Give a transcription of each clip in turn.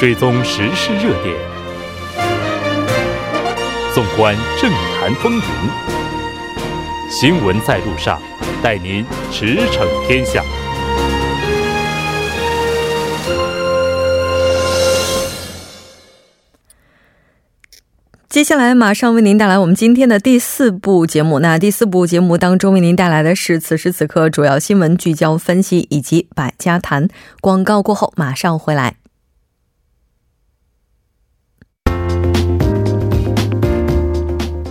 追踪时事热点，纵观政坛风云，新闻在路上，带您驰骋天下。接下来马上为您带来我们今天的第四部节目。那第四部节目当中为您带来的是此时此刻主要新闻聚焦分析以及百家谈。广告过后马上回来。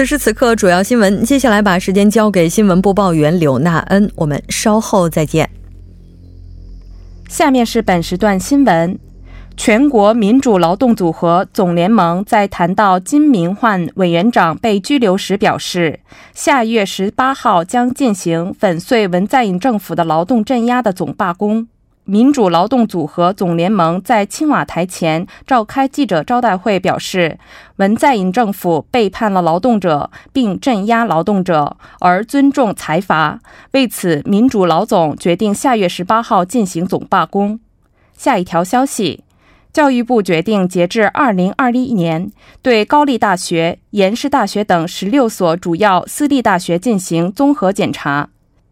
此时此刻，主要新闻。接下来把时间交给新闻播报员柳娜恩，我们稍后再见。下面是本时段新闻：全国民主劳动组合总联盟在谈到金明焕委员长被拘留时表示，下月十八号将进行粉碎文在寅政府的劳动镇压的总罢工。民主劳动组合总联盟在青瓦台前召开记者招待会，表示文在寅政府背叛了劳动者，并镇压劳动者，而尊重财阀。为此，民主老总决定下月十八号进行总罢工。下一条消息：教育部决定截至二零二一年，对高丽大学、延世大学等十六所主要私立大学进行综合检查。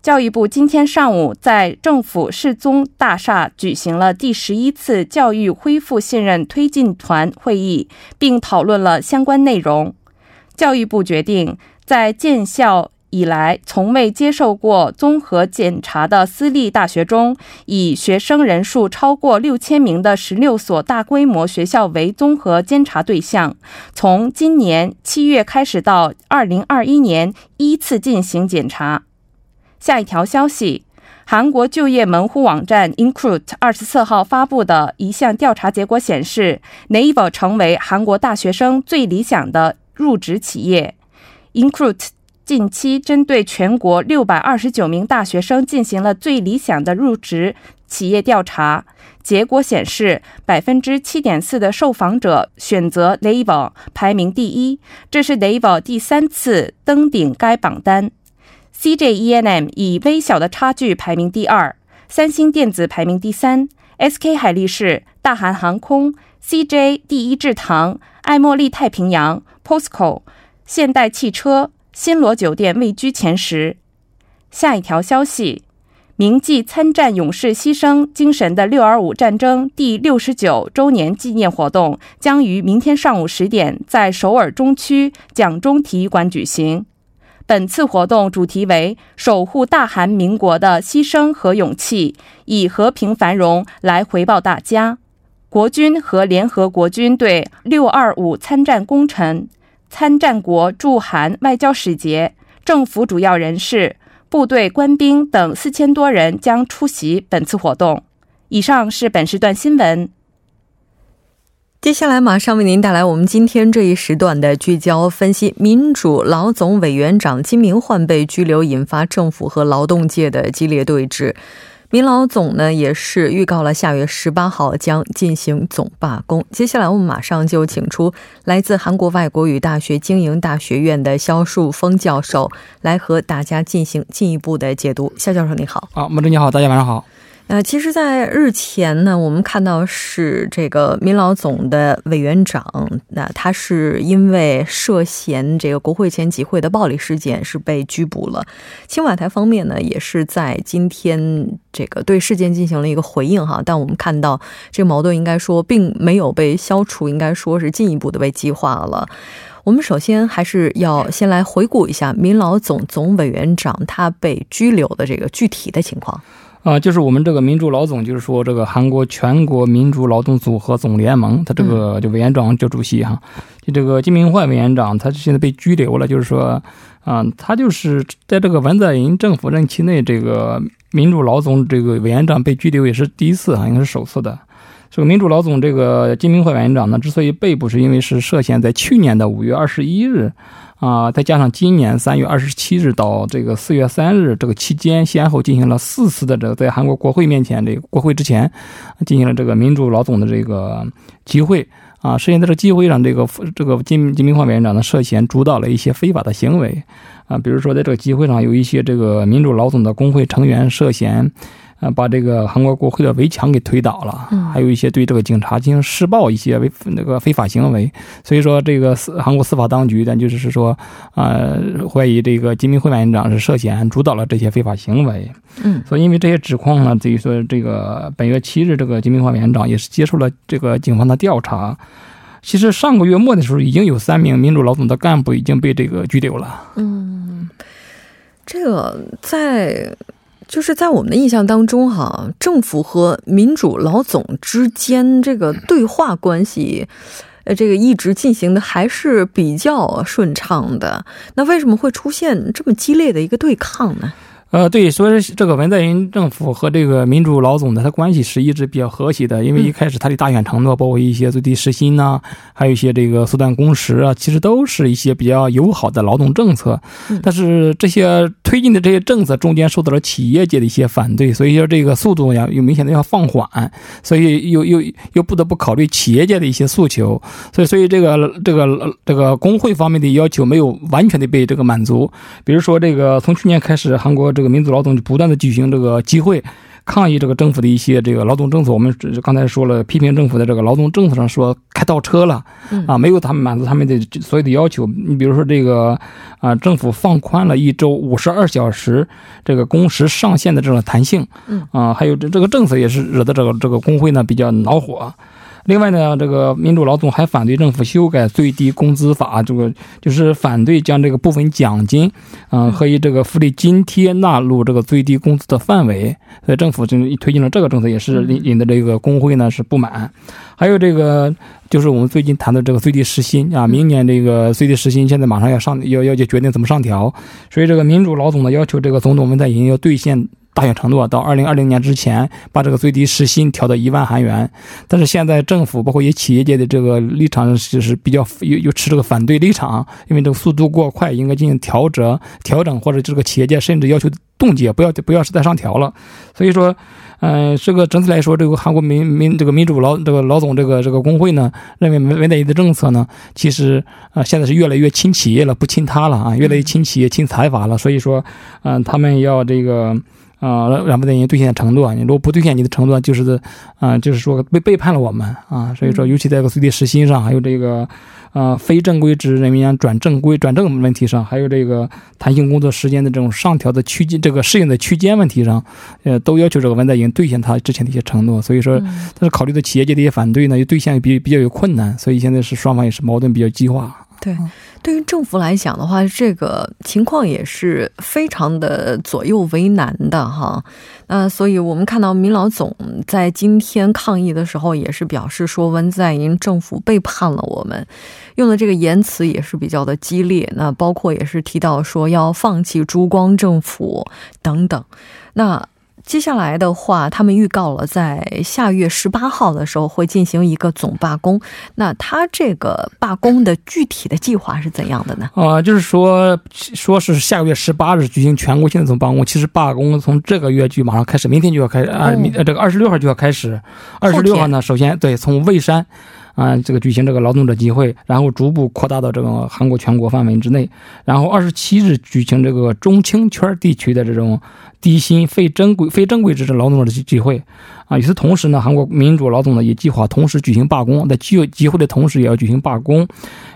教育部今天上午在政府世宗大厦举行了第十一次教育恢复信任推进团会议，并讨论了相关内容。教育部决定，在建校以来从未接受过综合检查的私立大学中，以学生人数超过六千名的十六所大规模学校为综合监察对象，从今年七月开始到二零二一年依次进行检查。下一条消息，韩国就业门户网站 Incruit 二十四号发布的一项调查结果显示，Naver 成为韩国大学生最理想的入职企业。Incruit 近期针对全国六百二十九名大学生进行了最理想的入职企业调查，结果显示，百分之七点四的受访者选择 Naver 排名第一，这是 Naver 第三次登顶该榜单。CJ ENM 以微小的差距排名第二，三星电子排名第三，SK 海力士、大韩航空、CJ 第一制糖、爱茉莉太平洋、POSCO、现代汽车、新罗酒店位居前十。下一条消息：铭记参战勇士牺牲精神的六二五战争第六十九周年纪念活动将于明天上午十点在首尔中区蒋中体育馆举行。本次活动主题为“守护大韩民国的牺牲和勇气，以和平繁荣来回报大家”。国军和联合国军队六二五参战功臣、参战国驻韩外交使节、政府主要人士、部队官兵等四千多人将出席本次活动。以上是本时段新闻。接下来马上为您带来我们今天这一时段的聚焦分析。民主老总委员长金明焕被拘留，引发政府和劳动界的激烈对峙。民老总呢也是预告了下月十八号将进行总罢工。接下来我们马上就请出来自韩国外国语大学经营大学院的肖树峰教授来和大家进行进一步的解读。肖教授你好。啊，木子你好，大家晚上好。呃，其实，在日前呢，我们看到是这个民老总的委员长，那他是因为涉嫌这个国会前集会的暴力事件是被拘捕了。青瓦台方面呢，也是在今天这个对事件进行了一个回应哈，但我们看到这个矛盾应该说并没有被消除，应该说是进一步的被激化了。我们首先还是要先来回顾一下民老总总委员长他被拘留的这个具体的情况。啊，就是我们这个民主老总，就是说这个韩国全国民主劳动组合总联盟，他这个就委员长就主席哈，就这个金明焕委员长，他现在被拘留了，就是说，啊，他就是在这个文在寅政府任期内，这个民主老总这个委员长被拘留也是第一次啊，应该是首次的。这个民主老总这个金明慧委员长呢，之所以被捕，是因为是涉嫌在去年的五月二十一日，啊，再加上今年三月二十七日到这个四月三日这个期间，先后进行了四次的这个在韩国国会面前，这个国会之前进行了这个民主老总的这个集会，啊，涉嫌在这个集会上，这个这个金金明焕委员长呢，涉嫌主导了一些非法的行为，啊，比如说在这个集会上有一些这个民主老总的工会成员涉嫌。啊，把这个韩国国会的围墙给推倒了，还有一些对这个警察进行施暴一些违那个非法行为，所以说这个司韩国司法当局呢，就是说，呃，怀疑这个金明辉委员长是涉嫌主导了这些非法行为。嗯，所以因为这些指控呢，等于说这个本月七日，这个金明辉委员长也是接受了这个警方的调查。其实上个月末的时候，已经有三名民主劳总的干部已经被这个拘留了。嗯，这个在。就是在我们的印象当中，哈，政府和民主老总之间这个对话关系，呃，这个一直进行的还是比较顺畅的。那为什么会出现这么激烈的一个对抗呢？呃，对，所以这个文在寅政府和这个民主老总的他关系是一直比较和谐的，因为一开始他的大选承诺，包括一些最低时薪呐，还有一些这个缩短工时啊，其实都是一些比较友好的劳动政策。但是这些推进的这些政策中间受到了企业界的一些反对，所以说这个速度呀又明显的要放缓，所以又又又不得不考虑企业界的一些诉求，所以所以这个这个这个工会方面的要求没有完全的被这个满足，比如说这个从去年开始韩国。这个民族劳动就不断的举行这个集会，抗议这个政府的一些这个劳动政策。我们刚才说了，批评政府的这个劳动政策上说开倒车了，啊，没有他们满足他们的所有的要求。你比如说这个啊，政府放宽了一周五十二小时这个工时上限的这种弹性，啊，还有这这个政策也是惹得这个这个工会呢比较恼火。另外呢，这个民主老总还反对政府修改最低工资法，这个就是反对将这个部分奖金，嗯，和以这个福利津贴纳入这个最低工资的范围。所以政府就推进了这个政策，也是引引的这个工会呢是不满。还有这个就是我们最近谈的这个最低时薪啊，明年这个最低时薪现在马上要上，要要就决定怎么上调。所以这个民主老总呢要求这个总统文在寅要兑现。大选承诺到二零二零年之前把这个最低时薪调到一万韩元，但是现在政府包括一些企业界的这个立场就是比较又又持这个反对立场，因为这个速度过快，应该进行调整调整，或者这个企业界甚至要求冻结，不要不要是再上调了。所以说，嗯，这个整体来说，这个韩国民民这个民主老这个老总这个这个工会呢，认为文在寅的政策呢，其实啊现在是越来越亲企业了，不亲他了啊，越来越亲企业亲财阀了。所以说，嗯，他们要这个。啊，让不等于兑现承诺，你如果不兑现你的承诺，就是，啊，就是说被背叛了我们啊。所以说，尤其在这个最低时薪上，还有这个，啊，非正规职人员转正规转正问题上，还有这个弹性工作时间的这种上调的区间，这个适应的区间问题上，呃，都要求这个文在寅兑现他之前的一些承诺。所以说，但是考虑到企业界的一些反对呢，又兑现比比较有困难，所以现在是双方也是矛盾比较激化。对。对于政府来讲的话，这个情况也是非常的左右为难的哈。那所以我们看到民老总在今天抗议的时候，也是表示说文在寅政府背叛了我们，用的这个言辞也是比较的激烈。那包括也是提到说要放弃珠光政府等等。那。接下来的话，他们预告了在下月十八号的时候会进行一个总罢工。那他这个罢工的具体的计划是怎样的呢？啊，就是说，说是下个月十八日举行全国性的总罢工。其实罢工从这个月就马上开始，明天就要开始啊，明这个二十六号就要开始。二十六号呢，首先对从蔚山。啊，这个举行这个劳动者集会，然后逐步扩大到这个韩国全国范围之内。然后二十七日举行这个中青圈地区的这种低薪、非正规、非正规职的劳动者集集会。啊，与此同时呢，韩国民主劳动呢也计划同时举行罢工，在集集会的同时也要举行罢工。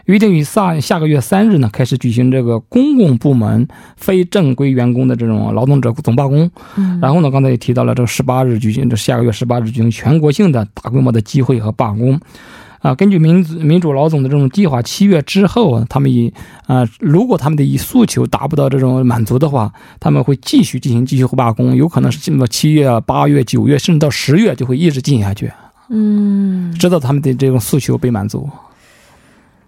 预定于下下个月三日呢开始举行这个公共部门非正规员工的这种劳动者总罢工。然后呢，刚才也提到了这个十八日举行，这下个月十八日举行全国性的大规模的集会和罢工。啊，根据民主民主老总的这种计划，七月之后，他们以啊，如果他们的以诉求达不到这种满足的话，他们会继续进行继续罢工，有可能是进到七月、八月、九月，甚至到十月，就会一直进行下去。嗯，直到他们的这种诉求被满足。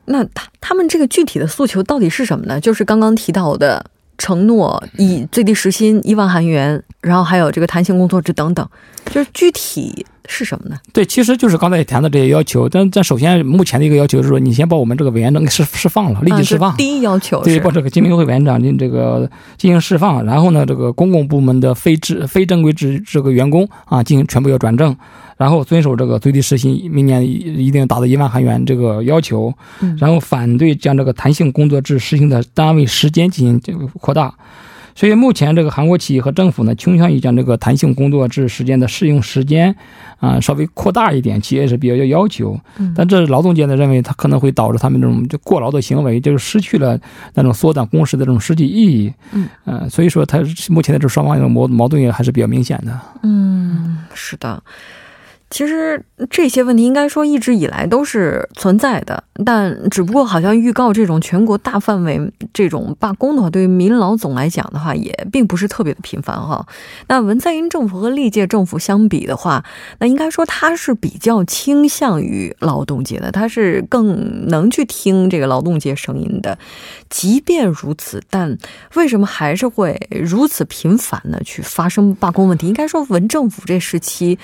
那他他们这个具体的诉求到底是什么呢？就是刚刚提到的承诺以最低时薪一万韩元，然后还有这个弹性工作制等等，就是具体是什么呢？对，其实就是刚才谈的这些要求，但但首先目前的一个要求是说，你先把我们这个委员长给释释放了，立即释放。啊、第一要求对，把这个金明会委员长进这个进行释放，然后呢，这个公共部门的非职非正规职这个员工啊，进行全部要转正。然后遵守这个最低时薪，明年一定达到一万韩元这个要求，然后反对将这个弹性工作制实行的单位时间进行这个扩大。所以目前这个韩国企业和政府呢，倾向于将这个弹性工作制时间的适用时间啊稍微扩大一点，企业是比较要要求。但这劳动界呢认为，它可能会导致他们这种就过劳的行为，就是失去了那种缩短工时的这种实际意义。嗯，呃，所以说它目前的这双方的矛矛盾也还是比较明显的。嗯，是的。其实这些问题应该说一直以来都是存在的，但只不过好像预告这种全国大范围这种罢工的话，对于民老总来讲的话，也并不是特别的频繁哈。那文在寅政府和历届政府相比的话，那应该说他是比较倾向于劳动界的，他是更能去听这个劳动界声音的。即便如此，但为什么还是会如此频繁的去发生罢工问题？应该说文政府这时期，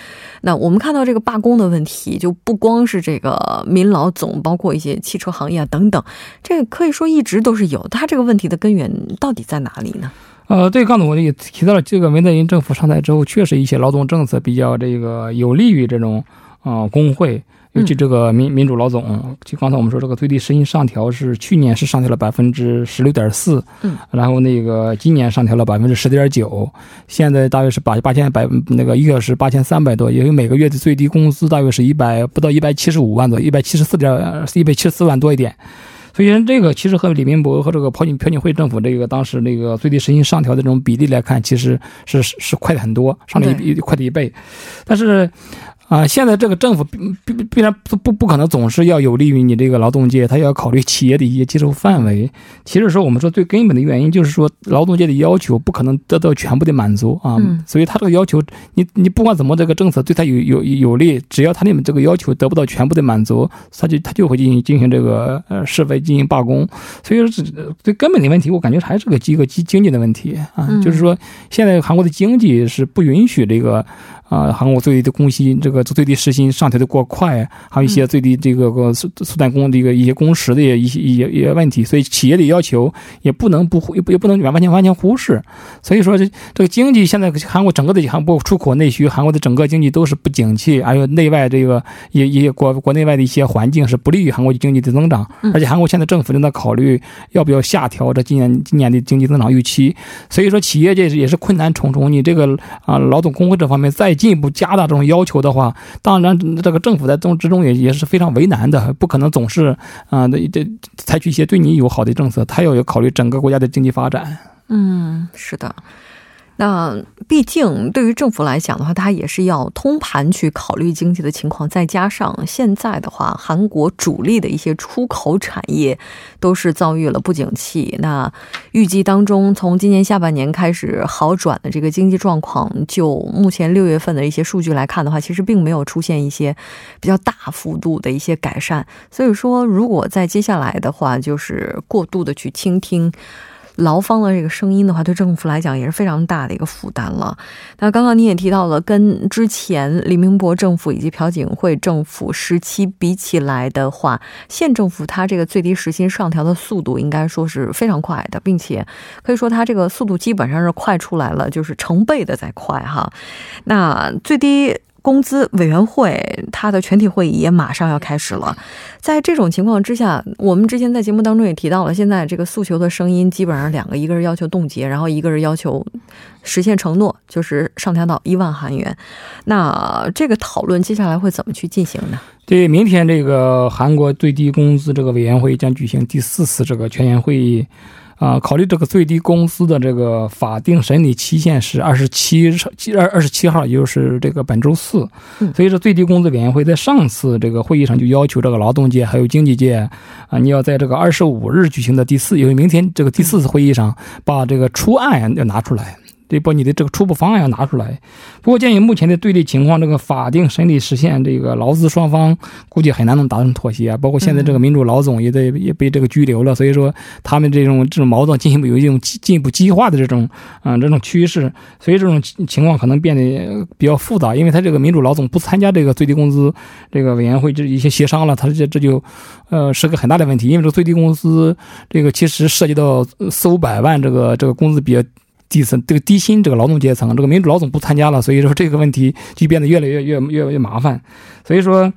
那我们看到。这个罢工的问题就不光是这个民劳总，包括一些汽车行业啊等等，这个可以说一直都是有。它这个问题的根源到底在哪里呢？呃，对，刚才我也提到了，这个文在寅政府上台之后，确实一些劳动政策比较这个有利于这种啊工会。尤其这个民民主老总，就刚才我们说这个最低时薪上调是去年是上调了百分之十六点四，嗯，然后那个今年上调了百分之十点九，现在大约是八八千百那个一个小时八千三百多，也就每个月的最低工资大约是一百不到一百七十五万多，一百七十四点一百七十四万多一点，所以这个其实和李明博和这个朴槿朴槿惠政府这个当时那个最低时薪上调的这种比例来看，其实是是快的很多，上了一快的一倍，但是。啊，现在这个政府必必必然不不不可能总是要有利于你这个劳动界，他要考虑企业的一些接受范围。其实说我们说最根本的原因就是说，劳动界的要求不可能得到全部的满足啊。所以他这个要求，你你不管怎么这个政策对他有有有利，只要他们这个要求得不到全部的满足，他就他就会进行进行这个呃示威进行罢工。所以说最根本的问题，我感觉还是个一个经经济的问题啊，就是说现在韩国的经济是不允许这个。啊，韩国最低的工薪，这个最低时薪上调的过快，还有一些最低这个个速速短工的一个一些工时的一些一些一些问题，所以企业的要求也不能不也不也不能完完全完全忽视。所以说这这个经济现在韩国整个的韩国出口内需，韩国的整个经济都是不景气，还有内外这个也也国国内外的一些环境是不利于韩国经济的增长。而且韩国现在政府正在考虑要不要下调这今年今年的经济增长预期。所以说企业界也是困难重重。你这个啊劳动工会这方面再。进一步加大这种要求的话，当然这个政府在中之中也也是非常为难的，不可能总是啊这这采取一些对你友好的政策，他要有考虑整个国家的经济发展。嗯，是的。那毕竟对于政府来讲的话，它也是要通盘去考虑经济的情况，再加上现在的话，韩国主力的一些出口产业都是遭遇了不景气。那预计当中，从今年下半年开始好转的这个经济状况，就目前六月份的一些数据来看的话，其实并没有出现一些比较大幅度的一些改善。所以说，如果在接下来的话，就是过度的去倾听。劳方的这个声音的话，对政府来讲也是非常大的一个负担了。那刚刚你也提到了，跟之前李明博政府以及朴槿惠政府时期比起来的话，县政府它这个最低时薪上调的速度应该说是非常快的，并且可以说它这个速度基本上是快出来了，就是成倍的在快哈。那最低。工资委员会，它的全体会议也马上要开始了。在这种情况之下，我们之前在节目当中也提到了，现在这个诉求的声音基本上两个，一个是要求冻结，然后一个是要求实现承诺，就是上调到一万韩元。那这个讨论接下来会怎么去进行呢？对，明天这个韩国最低工资这个委员会将举行第四次这个全员会议。啊，考虑这个最低工资的这个法定审理期限是二十七二二十七号，也就是这个本周四。所以说，最低工资委员会在上次这个会议上就要求这个劳动界还有经济界啊，你要在这个二十五日举行的第四，因为明天这个第四次会议上把这个初案要拿出来。得把你的这个初步方案要拿出来。不过，鉴于目前的对立情况，这个法定审理实现，这个劳资双方估计很难能达成妥协。包括现在这个民主老总也得也被这个拘留了，所以说他们这种这种矛盾进一步有一种进一步激化的这种啊这种趋势，所以这种情况可能变得比较复杂。因为他这个民主老总不参加这个最低工资这个委员会这一些协商了，他这这就呃是个很大的问题。因为这个最低工资这个其实涉及到四五百万这个这个工资比较。底层这个低薪这个劳动阶层，这个民主老总不参加了，所以说这个问题就变得越来越越越越麻烦，所以说。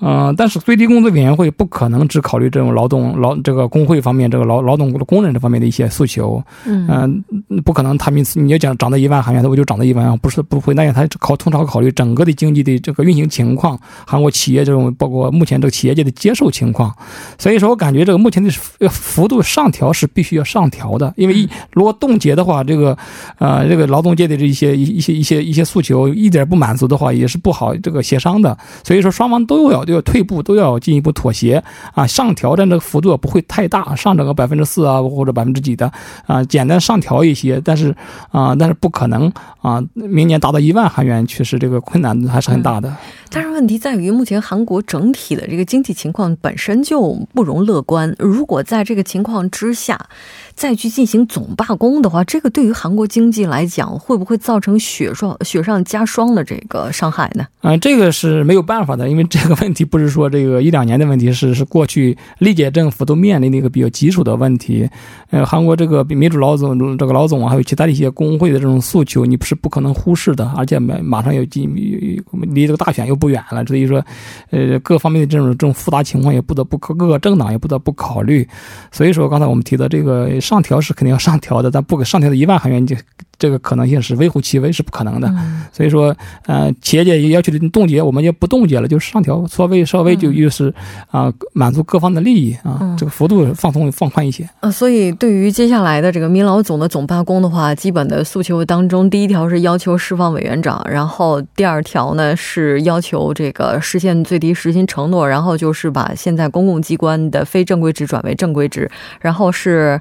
嗯，但是最低工资委员会不可能只考虑这种劳动劳这个工会方面这个劳劳动工人这方面的一些诉求，嗯，不可能他们你要讲涨到一万韩元，我就涨到一万，不是不会那样，他考通常考虑整个的经济的这个运行情况，韩国企业这种包括目前这个企业界的接受情况，所以说我感觉这个目前的幅度上调是必须要上调的，因为一如果冻结的话，这个呃这个劳动界的这一些一一些一些一些诉求一点不满足的话，也是不好这个协商的，所以说双方都要。都要退步，都要进一步妥协啊！上调的这个幅度不会太大，上涨个百分之四啊，或者百分之几的啊，简单上调一些，但是啊，但是不可能啊，明年达到一万韩元，确实这个困难还是很大的。但是问题在于，目前韩国整体的这个经济情况本身就不容乐观。如果在这个情况之下，再去进行总罢工的话，这个对于韩国经济来讲，会不会造成雪霜雪上加霜的这个伤害呢？啊，这个是没有办法的，因为这个问题不是说这个一两年的问题，是是过去历届政府都面临的一个比较棘手的问题。呃，韩国这个民主老总这个老总还有其他的一些工会的这种诉求，你不是不可能忽视的，而且马马上要进离这个大选又不远了，所以说，呃，各方面的这种这种复杂情况也不得不各各个政党也不得不考虑。所以说，刚才我们提的这个。上调是肯定要上调的，但不给上调的一万韩元就。这个可能性是微乎其微，是不可能的。所以说，呃，企业界也要求的冻结，我们就不冻结了，就上调，稍微稍微就又是啊，满足各方的利益啊，这个幅度放松放宽一些。呃，所以对于接下来的这个民老总的总罢工的话，基本的诉求当中，第一条是要求释放委员长，然后第二条呢是要求这个实现最低时薪承诺，然后就是把现在公共机关的非正规职转为正规职，然后是。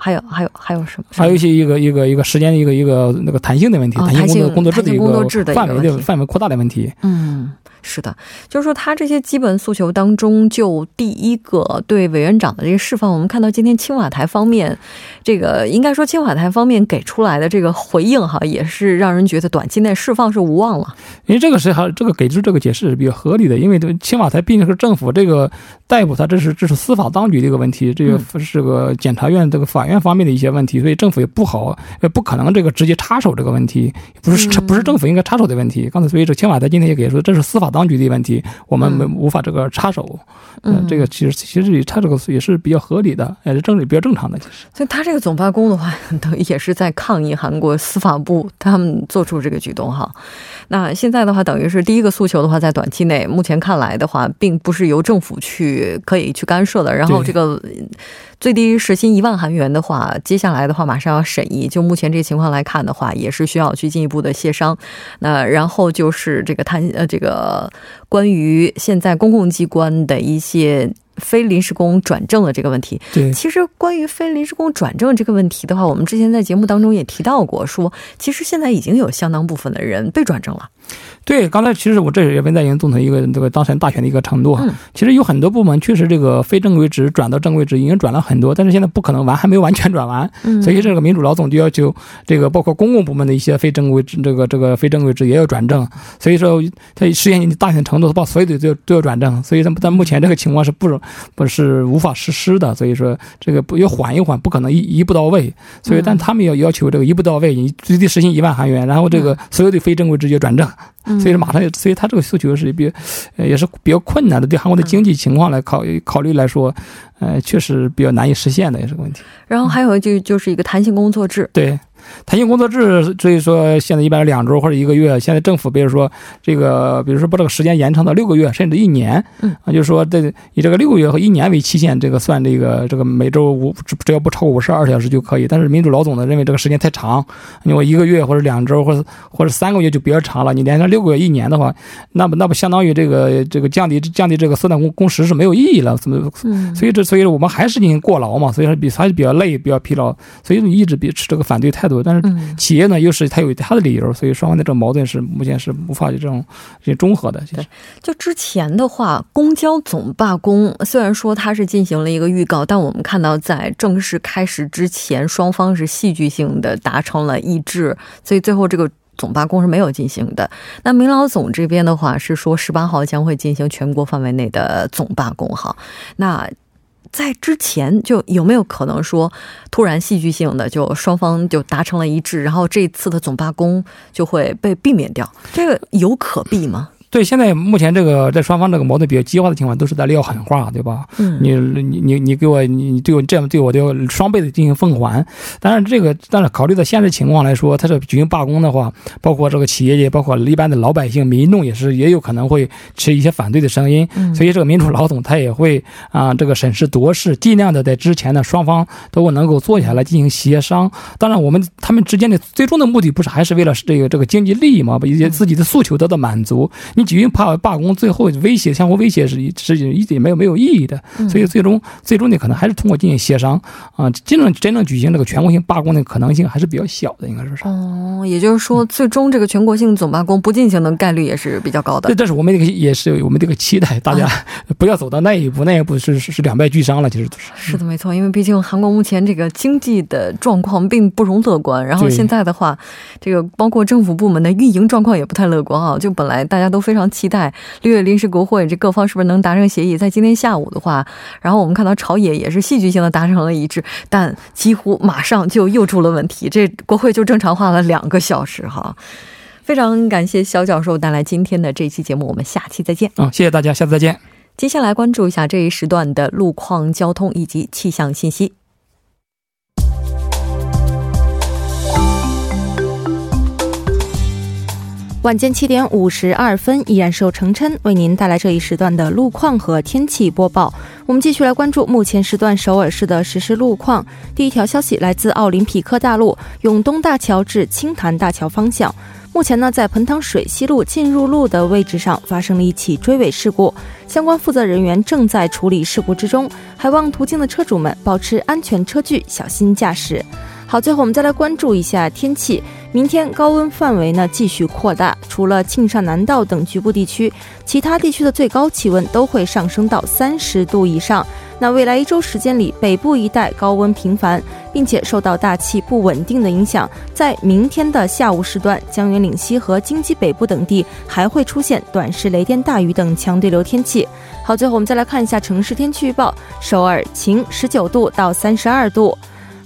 还有还有还有什么？还有一些一个一个一个时间一个一个那个弹性的问题，弹性工作工作制的一个范围的范围扩大的问题。嗯。是的，就是说他这些基本诉求当中，就第一个对委员长的这个释放，我们看到今天青瓦台方面，这个应该说青瓦台方面给出来的这个回应哈，也是让人觉得短期内释放是无望了。因为这个是还这个给出这个解释是比较合理的，因为这青瓦台毕竟是政府这个逮捕他，这是这是司法当局的一个问题，这个是个检察院这个法院方面的一些问题，所以政府也不好也不可能这个直接插手这个问题，不是不是政府应该插手的问题。刚才所以这青瓦台今天也给出，这是司法。当局的问题，我们没无法这个插手，嗯，这个其实其实他这个也是比较合理的，也是政治比较正常的。其实，所以他这个总罢工的话，等于也是在抗议韩国司法部他们做出这个举动哈。那现在的话，等于是第一个诉求的话，在短期内，目前看来的话，并不是由政府去可以去干涉的。然后这个。最低时薪一万韩元的话，接下来的话马上要审议。就目前这个情况来看的话，也是需要去进一步的协商。那然后就是这个谈呃这个关于现在公共机关的一些非临时工转正的这个问题。对，其实关于非临时工转正这个问题的话，我们之前在节目当中也提到过，说其实现在已经有相当部分的人被转正了。对，刚才其实我这也问在营总统一个这个当选大选的一个程度。嗯，其实有很多部门确实这个非正规职转到正规职已经转了很多，但是现在不可能完，还没有完全转完。嗯，所以这个民主老总就要求这个包括公共部门的一些非正规职，这个这个非正规职也要转正。所以说，他实现大选程度，把所有的都要都要转正。所以，在在目前这个情况是不不是无法实施的。所以说，这个不要缓一缓，不可能一一步到位。所以，但他们要要求这个一步到位，你最低实行一万韩元，然后这个所有的非正规直接转正。所以说，马上，所以他这个诉求是比，也是比较困难的。对韩国的经济情况来考考虑来说，呃，确实比较难以实现的，也是个问题。然后还有就就是一个弹性工作制，对。弹性工作制，所以说现在一般是两周或者一个月。现在政府比如说这个，比如说把这个时间延长到六个月甚至一年，嗯啊，就是说这以这个六个月和一年为期限，这个算这个这个每周五只只要不超过五十二小时就可以。但是民主老总呢认为这个时间太长，因为一个月或者两周或者或者三个月就比较长了。你连上六个月一年的话，那不那不相当于这个这个降低降低这个缩短工工时是没有意义了？怎么？所以这所以我们还是进行过劳嘛？所以说比还是比较累比较疲劳，所以一直比持这个反对态度。度，但是企业呢又是他有他的理由，所以双方的这个矛盾是目前是无法这种这中和的。对，就之前的话，公交总罢工虽然说它是进行了一个预告，但我们看到在正式开始之前，双方是戏剧性的达成了一致，所以最后这个。总罢工是没有进行的。那明老总这边的话是说，十八号将会进行全国范围内的总罢工。哈，那在之前就有没有可能说，突然戏剧性的就双方就达成了一致，然后这次的总罢工就会被避免掉？这个有可避吗？对，现在目前这个在双方这个矛盾比较激化的情况，都是在撂狠话，对吧？嗯，你你你你给我，你对我这样对我，要双倍的进行奉还。当然，这个但是考虑到现实情况来说，他这举行罢工的话，包括这个企业界，包括一般的老百姓、民众也是也有可能会持一些反对的声音。所以，这个民主老总他也会啊，这个审时度势，尽量的在之前呢，双方都能够坐下来进行协商。当然，我们他们之间的最终的目的不是还是为了这个这个经济利益嘛，一些自己的诉求得到满足。你举行罢罢工，最后威胁相互威胁是是一点没有没有意义的，所以最终最终呢，可能还是通过进行协商啊，真正真正举行这个全国性罢工的可能性还是比较小的，应该说是。哦，也就是说，最终这个全国性总罢工不进行的概率也是比较高的。对，但是我们这个也是我们这个期待，大家 不要走到那一步，那一步是是两败俱伤了，其实都是。是的，没错，因为毕竟韩国目前这个经济的状况并不容乐观，然后现在的话，这个包括政府部门的运营状况也不太乐观啊，就本来大家都非常期。待六月临时国会，这各方是不是能达成协议？在今天下午的话，然后我们看到朝野也是戏剧性的达成了一致，但几乎马上就又出了问题，这国会就正常化了两个小时哈。非常感谢肖教授带来今天的这期节目，我们下期再见。嗯，谢谢大家，下次再见。接下来关注一下这一时段的路况、交通以及气象信息。晚间七点五十二分，依然是由程琛为您带来这一时段的路况和天气播报。我们继续来关注目前时段首尔市的实时路况。第一条消息来自奥林匹克大路永东大桥至青潭大桥方向，目前呢在盆塘水西路进入路的位置上发生了一起追尾事故，相关负责人员正在处理事故之中，还望途经的车主们保持安全车距，小心驾驶。好，最后我们再来关注一下天气。明天高温范围呢继续扩大，除了庆尚南道等局部地区，其他地区的最高气温都会上升到三十度以上。那未来一周时间里，北部一带高温频繁，并且受到大气不稳定的影响，在明天的下午时段，江源岭西和京畿北部等地还会出现短时雷电大雨等强对流天气。好，最后我们再来看一下城市天气预报：首尔晴，十九度到三十二度。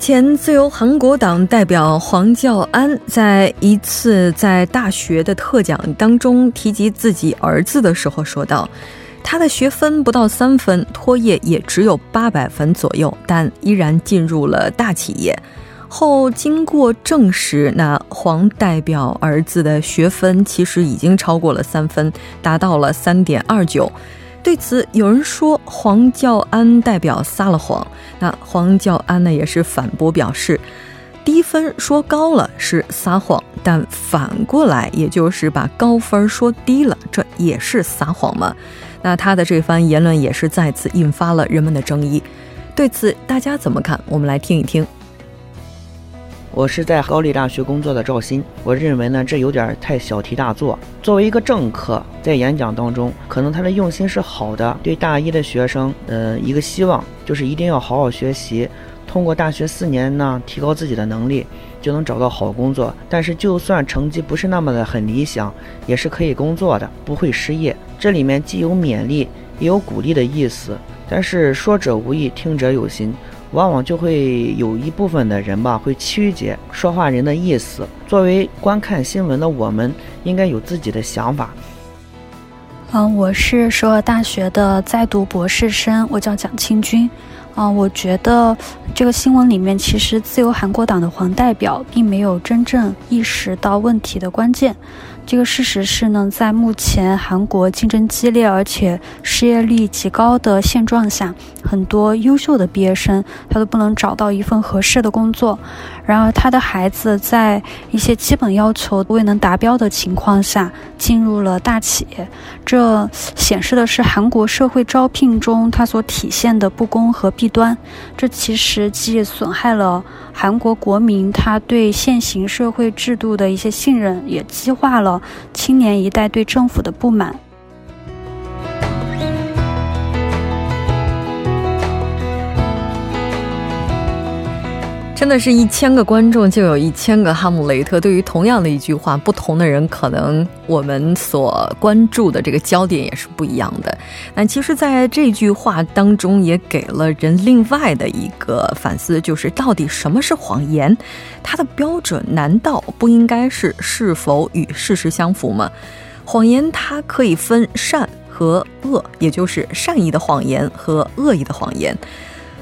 前，自由韩国党代表黄教安在一次在大学的特讲当中提及自己儿子的时候说道：“他的学分不到三分，托业也只有八百分左右，但依然进入了大企业。”后经过证实，那黄代表儿子的学分其实已经超过了三分，达到了三点二九。对此，有人说黄教安代表撒了谎。那黄教安呢，也是反驳表示，低分说高了是撒谎，但反过来，也就是把高分说低了，这也是撒谎嘛？那他的这番言论也是再次引发了人们的争议。对此，大家怎么看？我们来听一听。我是在高丽大学工作的赵鑫，我认为呢，这有点太小题大做。作为一个政客，在演讲当中，可能他的用心是好的，对大一的学生，呃，一个希望就是一定要好好学习，通过大学四年呢，提高自己的能力，就能找到好工作。但是，就算成绩不是那么的很理想，也是可以工作的，不会失业。这里面既有勉励，也有鼓励的意思。但是说者无意，听者有心。往往就会有一部分的人吧，会曲解说话人的意思。作为观看新闻的我们，应该有自己的想法。嗯，我是首尔大学的在读博士生，我叫蒋清军。啊，我觉得这个新闻里面，其实自由韩国党的黄代表并没有真正意识到问题的关键。这个事实是呢，在目前韩国竞争激烈而且失业率极高的现状下，很多优秀的毕业生他都不能找到一份合适的工作。然而，他的孩子在一些基本要求未能达标的情况下进入了大企业，这显示的是韩国社会招聘中它所体现的不公和弊端。这其实既损害了韩国国民他对现行社会制度的一些信任，也激化了青年一代对政府的不满。真的是一千个观众就有一千个哈姆雷特。对于同样的一句话，不同的人可能我们所关注的这个焦点也是不一样的。但其实，在这句话当中，也给了人另外的一个反思，就是到底什么是谎言？它的标准难道不应该是是否与事实相符吗？谎言它可以分善和恶，也就是善意的谎言和恶意的谎言。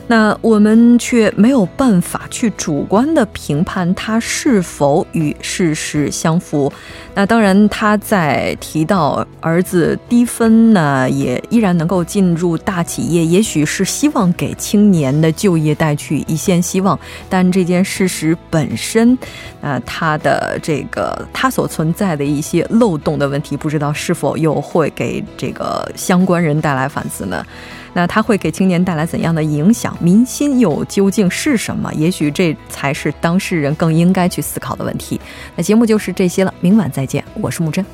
那我们却没有办法去主观的评判它是否与事实相符。那当然，他在提到儿子低分呢，也依然能够进入大企业，也许是希望给青年的就业带去一线希望。但这件事实本身，那它的这个它所存在的一些漏洞的问题，不知道是否又会给这个相关人带来反思呢？那它会给青年带来怎样的影响？民心又究竟是什么？也许这才是当事人更应该去思考的问题。那节目就是这些了，明晚再见，我是木真。